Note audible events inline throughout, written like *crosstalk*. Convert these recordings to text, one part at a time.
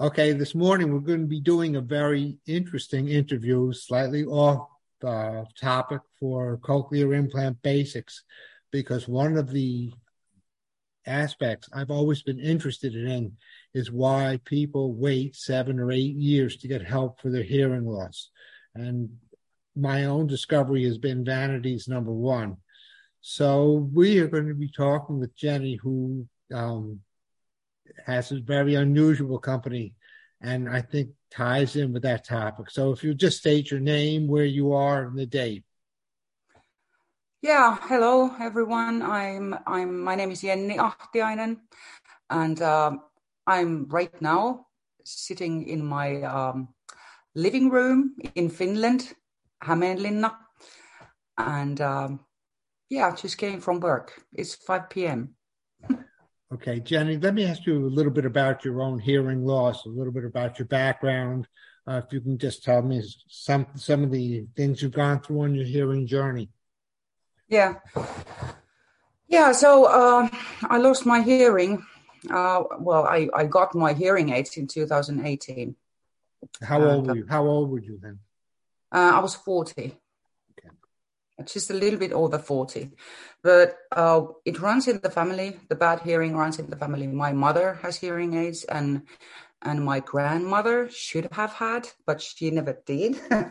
Okay, this morning we're going to be doing a very interesting interview, slightly off uh, topic for cochlear implant basics, because one of the aspects I've always been interested in is why people wait seven or eight years to get help for their hearing loss. And my own discovery has been vanity's number one. So we are going to be talking with Jenni, who um, has a very unusual company and I think ties in with that topic. So if you just state your name, where you are, and the date. Yeah, hello everyone. I'm I'm my name is Jenni Ahtiainen, and um, I'm right now sitting in my um, living room in Finland, Hämeenlinna, and um, yeah, just came from work. It's five p.m. Okay, Jenni, let me ask you a little bit about your own hearing loss, a little bit about your background. Uh, if you can just tell me some some of the things you've gone through on your hearing journey. Yeah, yeah. So uh, I lost my hearing. Uh, well, I, I got my hearing aids in 2018. How old were you? How old were you then? Uh, I was 40 just a little bit over 40 but uh, it runs in the family. The bad hearing runs in the family. My mother has hearing aids and and my grandmother should have had but she never did. *laughs*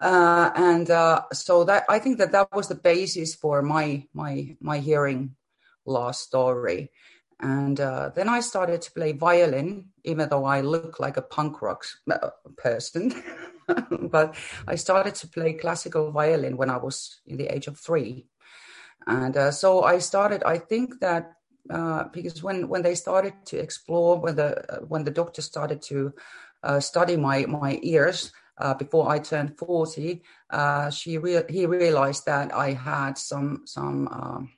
Uh, and uh, so that i think that that was the basis for my my my hearing loss story and uh, then I started to play violin, even though I look like a punk rock uh, person. *laughs* but I started to play classical violin when I was in the age of three. And uh, so I started, I think that uh, because when, when they started to explore, when the, uh, when the doctor started to uh, study my, my ears, before I turned 40, uh, she re- he realized that I had some some um,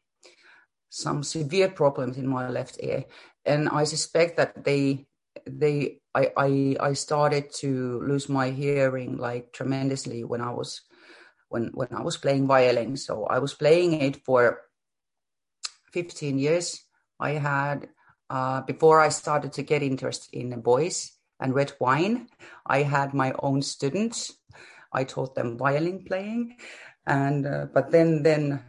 some severe problems in my left ear, and I suspect that they they I, I I started to lose my hearing like tremendously when I was when when I was playing violin. So I was playing it for 15 years. I had uh, before I started to get interested in voice and red wine. I had my own students. I taught them violin playing, and uh, but then then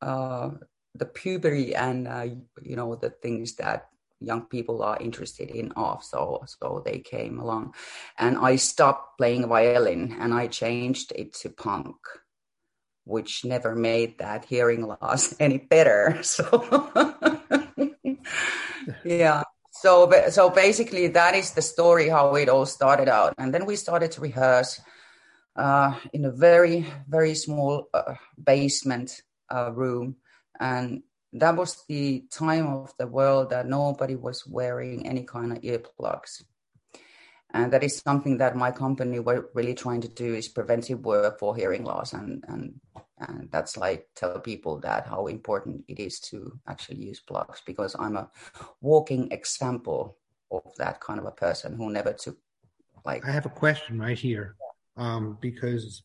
uh, the puberty and uh, you know the things that young people are interested in of so so they came along. And i stopped playing violin and i changed it to punk which never made that hearing loss *laughs* any better. *laughs* So *laughs* yeah. So so basically that is the story how it all started out. And then we started to rehearse uh, in a very very small uh, basement uh, room and that was the time of the world that nobody was wearing any kind of earplugs. And that is something that my company were really trying to do is preventive work for hearing loss. And and and that's like tell people that how important it is to actually use plugs because i'm a walking example of that kind of a person who never took like i have a question right here um, because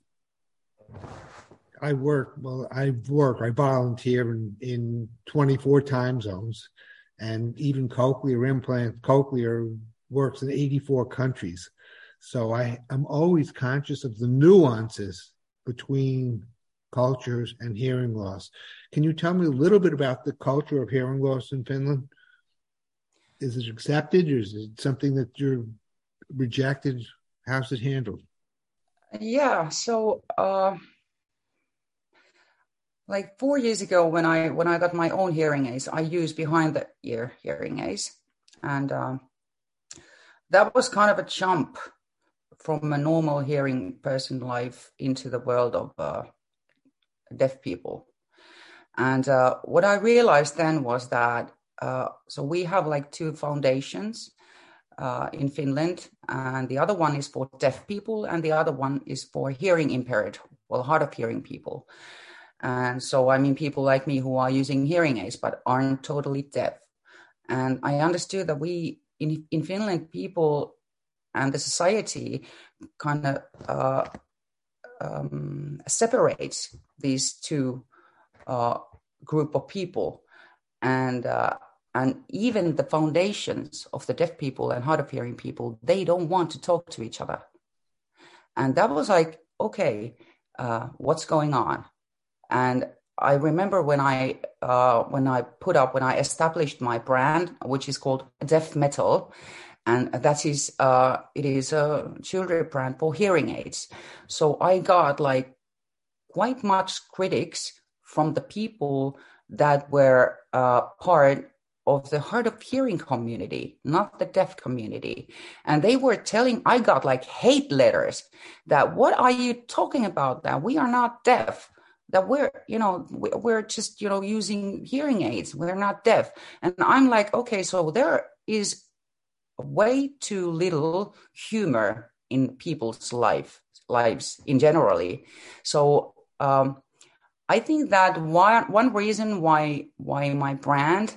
I work, well, I work, I volunteer in, in 24 time zones and even cochlear implant, cochlear works in 84 countries. So I, I'm always conscious of the nuances between cultures and hearing loss. Can you tell me a little bit about the culture of hearing loss in Finland? Is it accepted or is it something that you're rejected? How's it handled? Yeah, so uh, like four years ago when I when I got my own hearing aids, I used behind the ear hearing aids, and um, that was kind of a jump from a normal hearing person life into the world of uh, deaf people. And uh, what I realized then was that uh, so we have like two foundations uh, in Finland, and the other one is for deaf people, and the other one is for hearing impaired, well, hard of hearing people. And so, I mean, people like me who are using hearing aids but aren't totally deaf. And I understood that we in, in Finland, people and the society kind of uh, um, separates these two uh, group of people. And uh, and even the foundations of the deaf people and hard of hearing people they don't want to talk to each other and that was like okay uh, what's going on and i remember when i uh, when i put up when i established my brand which is called deaf metal and that is uh, it is a jewelry brand for hearing aids so i got like quite much critics from the people that were uh, part of the hard of hearing community, not the deaf community. And they were telling, I got like hate letters that what are you talking about? That we are not deaf, that we're, you know, we're just, you know, using hearing aids. We're not deaf. And I'm like, okay, so there is way too little humor in people's life lives in generally. So um, I think that one one reason why why my brand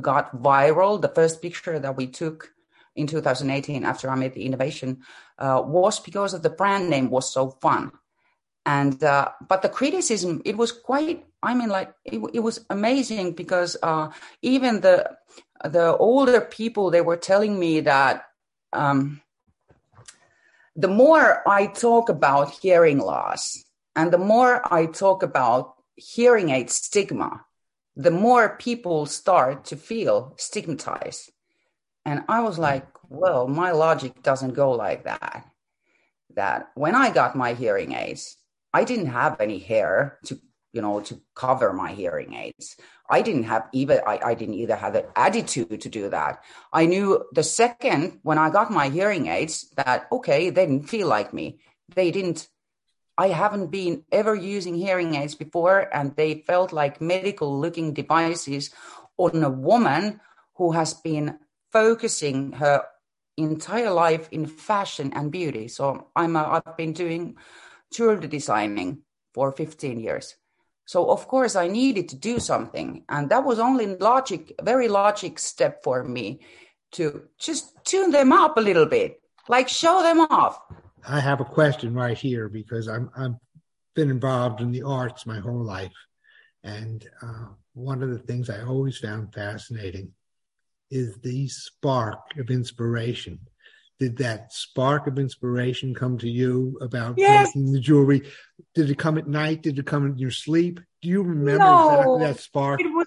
got viral. The first picture that we took in 2018 after I made the innovation uh, was because of the brand name was so fun. And uh, but the criticism it was quite I mean like it, it was amazing because uh, even the the older people they were telling me that um, the more I talk about hearing loss and the more I talk about hearing aid stigma the more people start to feel stigmatized. And I was like, well, my logic doesn't go like that. That when I got my hearing aids, I didn't have any hair to, you know, to cover my hearing aids. I didn't have even, I, I didn't either have the attitude to do that. I knew the second when I got my hearing aids that, okay, they didn't feel like me. They didn't I haven't been ever using hearing aids before, and they felt like medical looking devices on a woman who has been focusing her entire life in fashion and beauty. So I'm a, I've been doing jewelry designing for 15 years. So of course I needed to do something, and that was only logic, very logic step for me to just tune them up a little bit, like show them off. I have a question right here because I'm I've been involved in the arts my whole life, and uh, one of the things I always found fascinating is the spark of inspiration. Did that spark of inspiration come to you about yes. making the jewelry? Did it come at night? Did it come in your sleep? Do you remember no, exactly that spark? It was,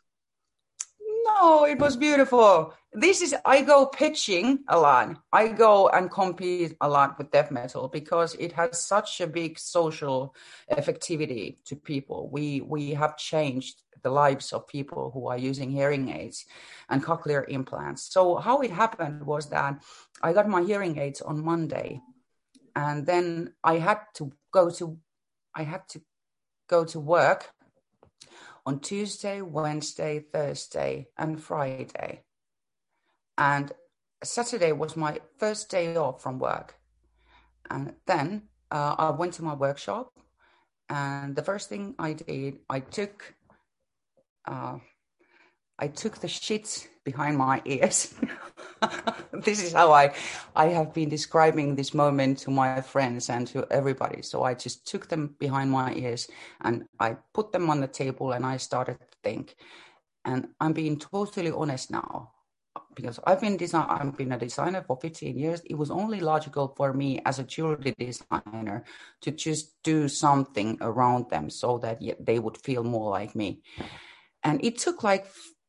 no, it was beautiful this is I go pitching a lot. I go and compete a lot with Deaf Metal because it has such a big social effectivity to people. We we have changed the lives of people who are using hearing aids and cochlear implants. So how it happened was that I got my hearing aids on Monday and then I had to go to I had to go to work on Tuesday, Wednesday, Thursday, and Friday and Saturday was my first day off from work. And then uh, I went to my workshop, and the first thing I did, I took, uh, I took the shits behind my ears. *laughs* this is how I, I have been describing this moment to my friends and to everybody. So I just took them behind my ears and I put them on the table, and I started to think. And I'm being totally honest now because I've been design I've been a designer for 15 years. It was only logical for me as a jewelry designer to just do something around them so that they would feel more like me. And it took like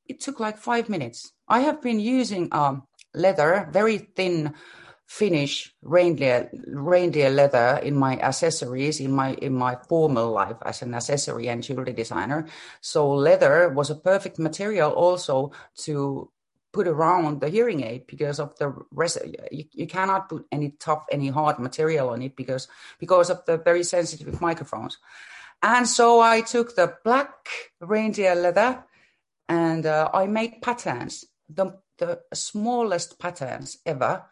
it took like five minutes. I have been using um, leather, very thin Finnish reindeer reindeer leather in my accessories in my in my formal life as an accessory and jewelry designer. So leather was a perfect material also to put around the hearing aid because of the rest. You, you cannot put any tough, any hard material on it because because of the very sensitive microphones. And so I took the black reindeer leather and uh, I made patterns, the, the smallest patterns ever,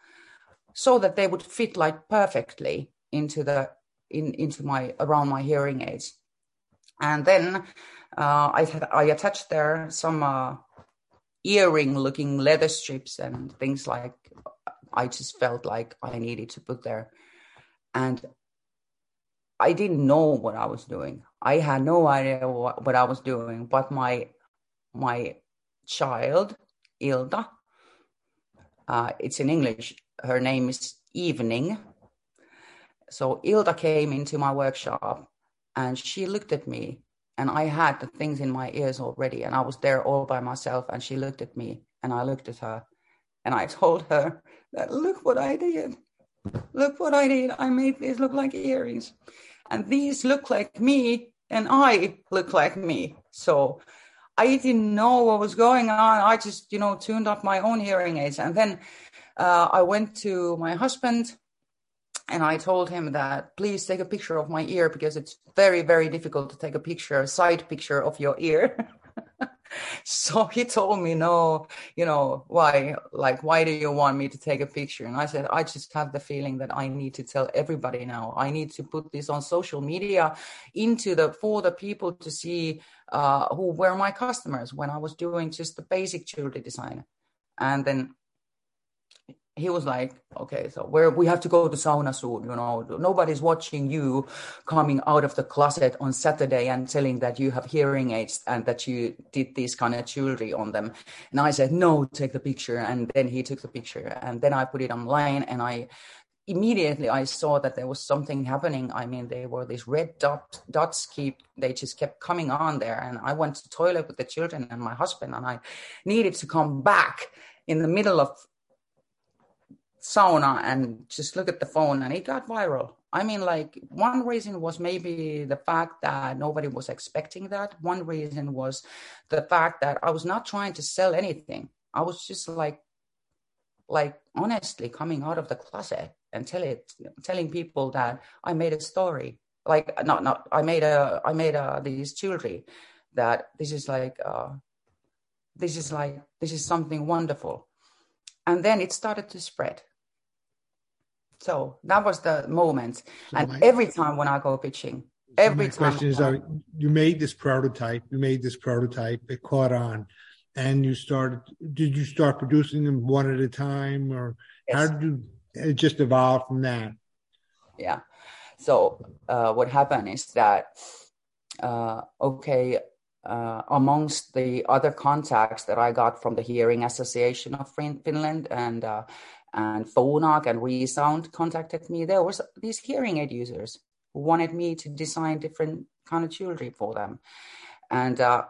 so that they would fit like perfectly into the in into my around my hearing aids. And then uh, I I attached there some uh, earring looking leather strips and things like I just felt like I needed to put there. And I didn't know what I was doing. I had no idea what, what I was doing, but my my child Ilta. Uh, it's in English. Her name is Evening. So Ilta came into my workshop and she looked at me and I had the things in my ears already and I was there all by myself and she looked at me and I looked at her and I *laughs* told her that look what I did. Look what I did. I made these look like earrings. And these look like me and I look like me. So I didn't know what was going on. I just, you know, tuned up my own hearing aids. And then uh, I went to my husband and I told him that please take a picture of my ear because it's very, very difficult to take a picture, a side picture of your ear. *laughs* *laughs* so he told me, no, you know, why, like, why do you want me to take a picture? And I said, I just have the feeling that I need to tell everybody now. I need to put this on social media into the, for the people to see uh, who were my customers when I was doing just the basic jewelry design. And then he was like, okay, so where we have to go to sauna soon, you know, nobody's watching you coming out of the closet on Saturday and telling that you have hearing aids and that you did this kind of jewelry on them. And I said, no, take the picture. And then he took the picture and then I put it online and I immediately I saw that there was something happening. I mean, they were these red dot, dots keep, they just kept coming on there. And I went to toilet with the children and my husband and I needed to come back in the middle of sauna and just look at the phone and it got viral. I mean, like one reason was maybe the fact that nobody was expecting that. One reason was the fact that I was not trying to sell anything. I was just like, like honestly coming out of the closet and tell it, telling people that I made a story. Like not, not, I made a, I made a, these jewelry that this is like, uh, this is like, this is something wonderful. And then it started to spread so that was the moment. So and my, every time when I go pitching, so every time. question is, uh, you made this prototype, you made this prototype, it caught on, and you started, did you start producing them one at a time or yes. how did you, it just evolved from that? Yeah. So uh, what happened is that, uh, okay, uh, amongst the other contacts that I got from the Hearing Association of Finland and uh, and Phonak and Resound contacted me. There was these hearing aid users who wanted me to design different kind of jewelry for them, and uh,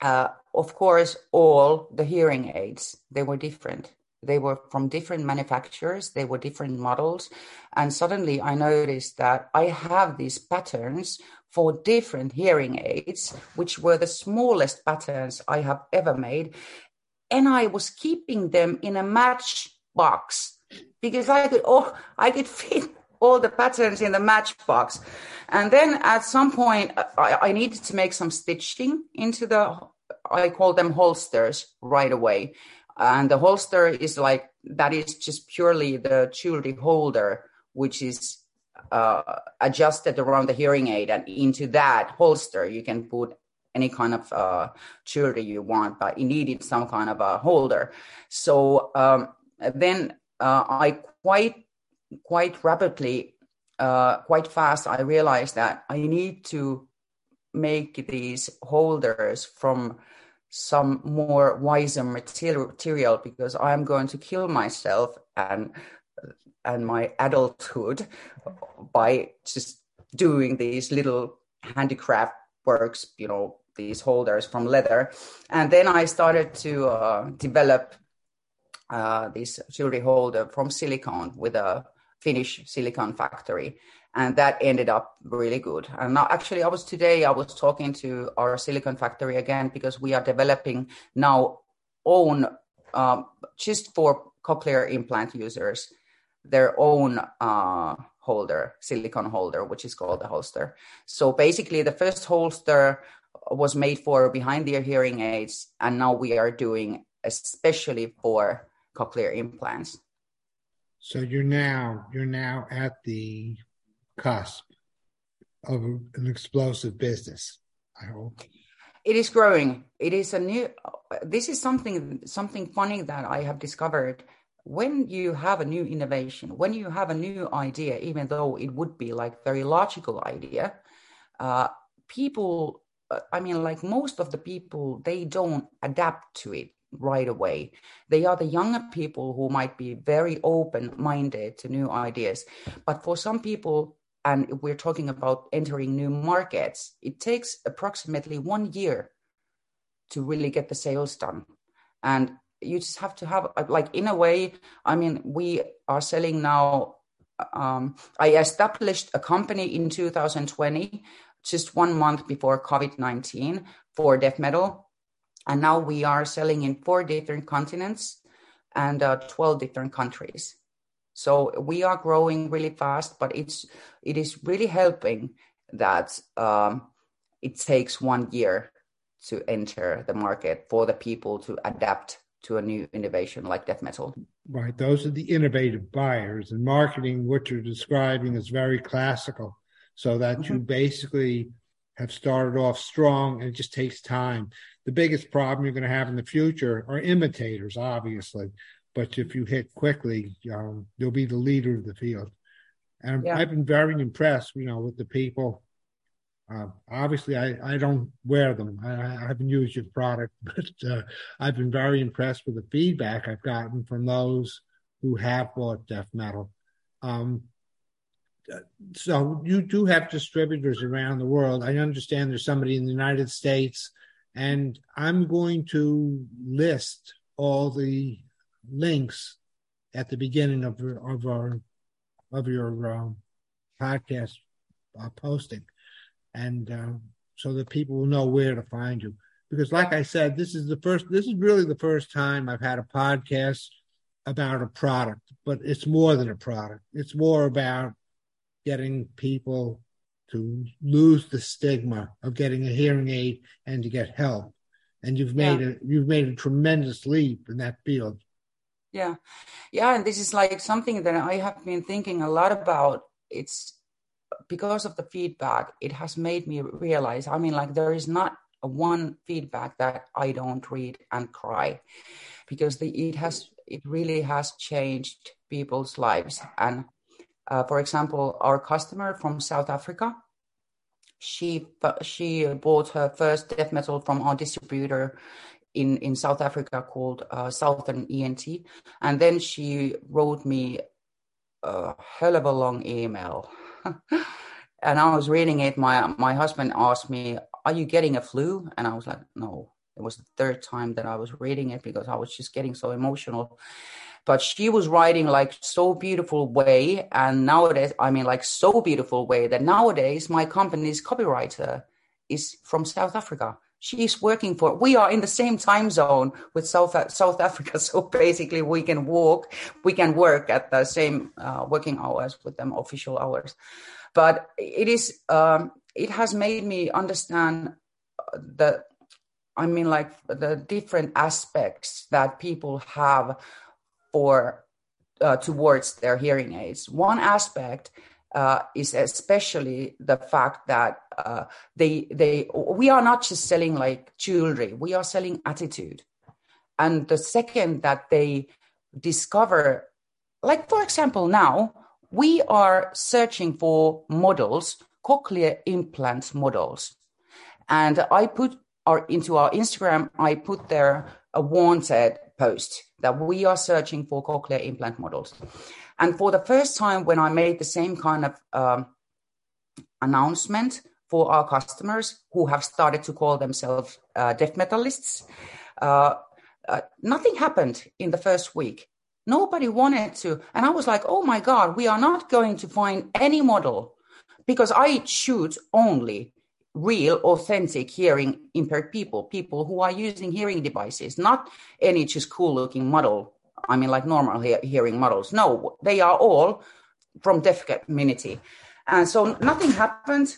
uh, of course, all the hearing aids they were different. They were from different manufacturers. They were different models, and suddenly I noticed that I have these patterns for different hearing aids, which were the smallest patterns I have ever made and I was keeping them in a matchbox because I could oh I could *laughs* fit all the patterns in the matchbox. And then at some point I, I needed to make some stitching into the I call them holsters right away. And the holster is like that is just purely the jewelry holder, which is uh, adjusted around the hearing aid, and into that holster you can put any kind of uh, jewelry you want, but it needed some kind of a holder. So um, then uh, I quite quite rapidly, uh, quite fast, I realized that I need to make these holders from some more wiser material because I'm going to kill myself and and my adulthood by just doing these little handicraft works, you know, these holders from leather. And then I started to uh, develop uh, this jewelry holder from silicone with a Finnish silicone factory. And that ended up really good. And now, actually, I was today, I was talking to our silicone factory again because we are developing now own, um, just for cochlear implant users, their own uh, holder, silicone holder, which is called the holster. So basically, the first holster was made for behind ear hearing aids, and now we are doing especially for cochlear implants. So you're now you're now at the cusp of an explosive business. I hope it is growing. It is a new. This is something something funny that I have discovered. When you have a new innovation, when you have a new idea, even though it would be like very logical idea, uh, people I mean, like most of the people, they don't adapt to it. right away. They are the younger people who might be very open minded to new ideas. But for some people, and we're talking about entering new markets, it takes approximately one year to really get the sales done. And you just have to have, like, in a way, I mean, we are selling now. Um, I established a company in 2020, just one month before COVID 19 for Deaf Metal and now we are selling in four different continents and uh, 12 different countries. So we are growing really fast, but it's it is really helping that um, it takes one year to enter the market for the people to adapt to a new innovation like Deaf Metal. Right, those are the innovative buyers, and marketing. What you're describing is very classical, so that mm-hmm. you basically have started off strong, and it just takes time the biggest problem you're going to have in the future are imitators, obviously. But if you hit quickly, um, you'll be the leader of the field. And yeah. I've been very impressed, you know, with the people. Uh, obviously, I, I don't wear them. I, I haven't used your product, *laughs* but uh, I've been very impressed with the feedback I've gotten from those who have bought Deaf Metal. Um, so you do have distributors around the world. I understand there's somebody in the United States and I'm going to list all the links at the beginning of, of our of your um, podcast uh, posting, and uh, so that people will know where to find you. Because, like I said, this is the first. This is really the first time I've had a podcast about a product, but it's more than a product. It's more about getting people to lose the stigma of getting a hearing aid and to get help. And you've made yeah. a you've made a tremendous leap in that field. Yeah. Yeah. And this is like something that I have been thinking a lot about. It's because of the feedback, it has made me realize, I mean, like there is not one feedback that I don't read and cry because the, it has it really has changed people's lives and uh, for example, our customer from South Africa, she she bought her first Deaf Metal from our distributor in in South Africa called uh, Southern ENT, and then she wrote me a hell of a long email. *laughs* and I was reading it. My my husband asked me, "Are you getting a flu?" And I was like, "No." It was the third time that I was reading it because I was just getting so emotional but she was writing like so beautiful way and nowadays i mean like so beautiful way that nowadays my company's copywriter is from south africa she's working for we are in the same time zone with south south africa *laughs* so basically we can walk we can work at the same uh, working hours with them official hours but it is um, it has made me understand the i mean like the different aspects that people have or uh, towards their hearing aids. One aspect uh, is especially the fact that uh, they they we are not just selling like jewelry; we are selling attitude. And the second that they discover, like for example, now we are searching for models, cochlear implant models, and I put our into our Instagram. I put there a wanted post that we are searching for cochlear implant models. And for the first time, when I made the same kind of um, announcement for our customers who have started to call themselves uh, death metalists, uh, uh, nothing happened in the first week. Nobody wanted to. And I was like, oh my God, we are not going to find any model because I shoot only real, authentic hearing impaired people, people who are using hearing devices, not any just cool looking model. I mean, like normal he- hearing models. No, they are all from deaf community. And so nothing happened.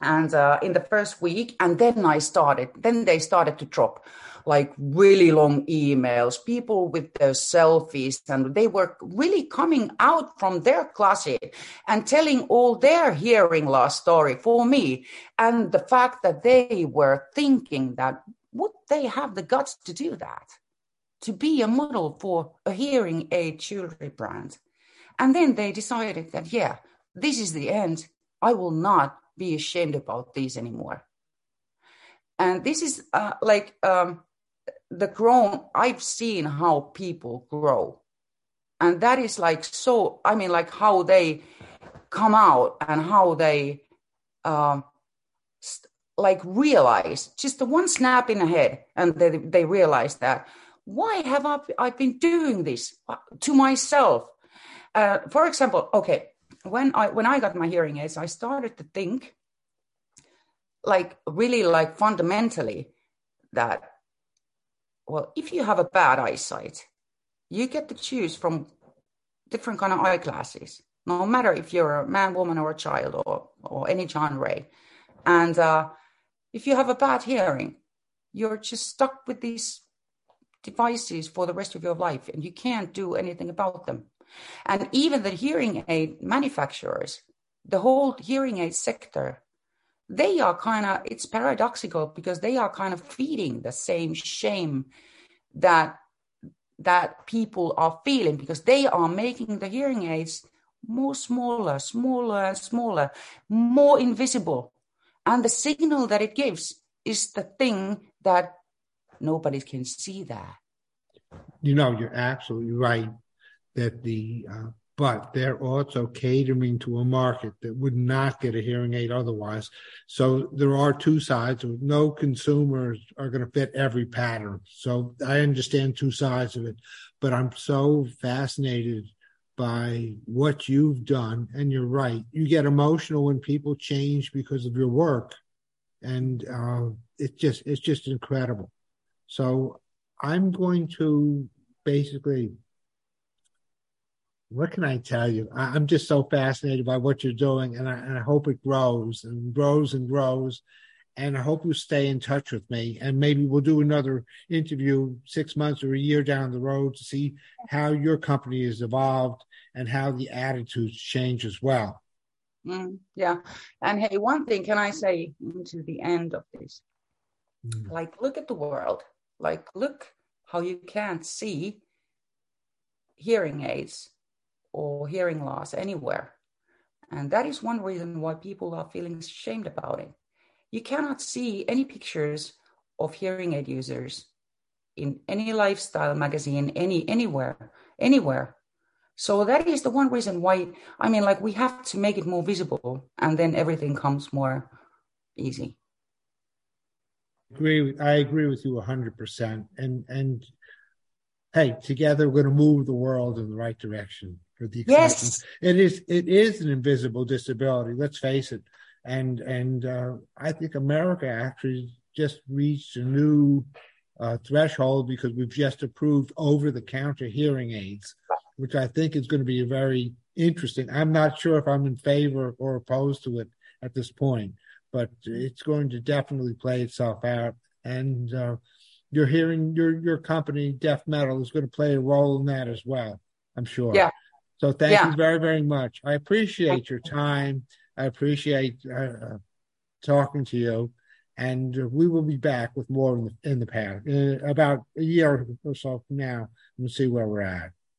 And uh, in the first week, and then I started, then they started to drop like really long emails, people with their selfies, and they were really coming out from their closet and telling all their hearing loss story for me. And the fact that they were thinking that would they have the guts to do that? To be a model for a hearing aid jewelry brand. And then they decided that, yeah, this is the end. I will not be ashamed about these anymore. And this is uh, like um, the grown i've seen how people grow. And that is like so i mean like how they come out and how they uh, like realize just the one snap in the head and they, they realize that why have I, I been doing this to myself? Uh, for example okay when i when i got my hearing aids i started to think like really like fundamentally that well if you have a bad eyesight you get to choose from different kind of eyeglasses no matter if you're a man woman or a child or or any genre and uh, if you have a bad hearing, you're just stuck with these devices for the rest of your life and you can't do anything about them. And even the hearing aid manufacturers, the whole hearing aid sector, they are kind of, it's paradoxical because they are kind of feeding the same shame that that people are feeling because they are making the hearing aids more smaller, smaller and smaller, more invisible and the signal that it gives is the thing that nobody can see that. You know, you're absolutely right that the, uh, but they're also catering to a market that would not get a hearing aid otherwise. So there are two sides. No consumers are going to fit every pattern. So I understand two sides of it, but I'm so fascinated by what you've done. And you're right. You get emotional when people change because of your work. And uh, it's just it's just incredible. So I'm going to basically what can I tell you? I, am just so fascinated by what you're doing, and I, and I hope it grows and grows and grows and I hope you stay in touch with me. And maybe we'll do another interview six months or a year down the road to see how your company has evolved and how the attitudes change as well. Mm, yeah. And hey, one thing can I say to the end of this? Mm. Like, look at the world. Like, look how you can't see hearing aids or hearing loss anywhere. And that is one reason why people are feeling ashamed about it you cannot see any pictures of hearing aid users in any lifestyle magazine, any anywhere, anywhere. So that is the one reason why I mean, like we have to make it more visible, and then everything comes more easy. Agree. I agree with you hundred percent. And and hey, together we're going to move the world in the right direction the acceptance. Yes. It is. It is an invisible disability. Let's face it and and uh, I think America actually just reached a new uh, threshold because we've just approved over-the-counter hearing aids, which I think is going to be very interesting. I'm not sure if I'm in favor or opposed to it at this point, but it's going to definitely play itself out. And uh, your hearing, your your company, Deaf Metal, is going to play a role in that as well. I'm sure. Yeah. So thank yeah. you very very much. I appreciate your time. I appreciate uh, uh, talking to you, and uh, we will be back with more in the, in the past. In about a year or so from now, and see where we're at.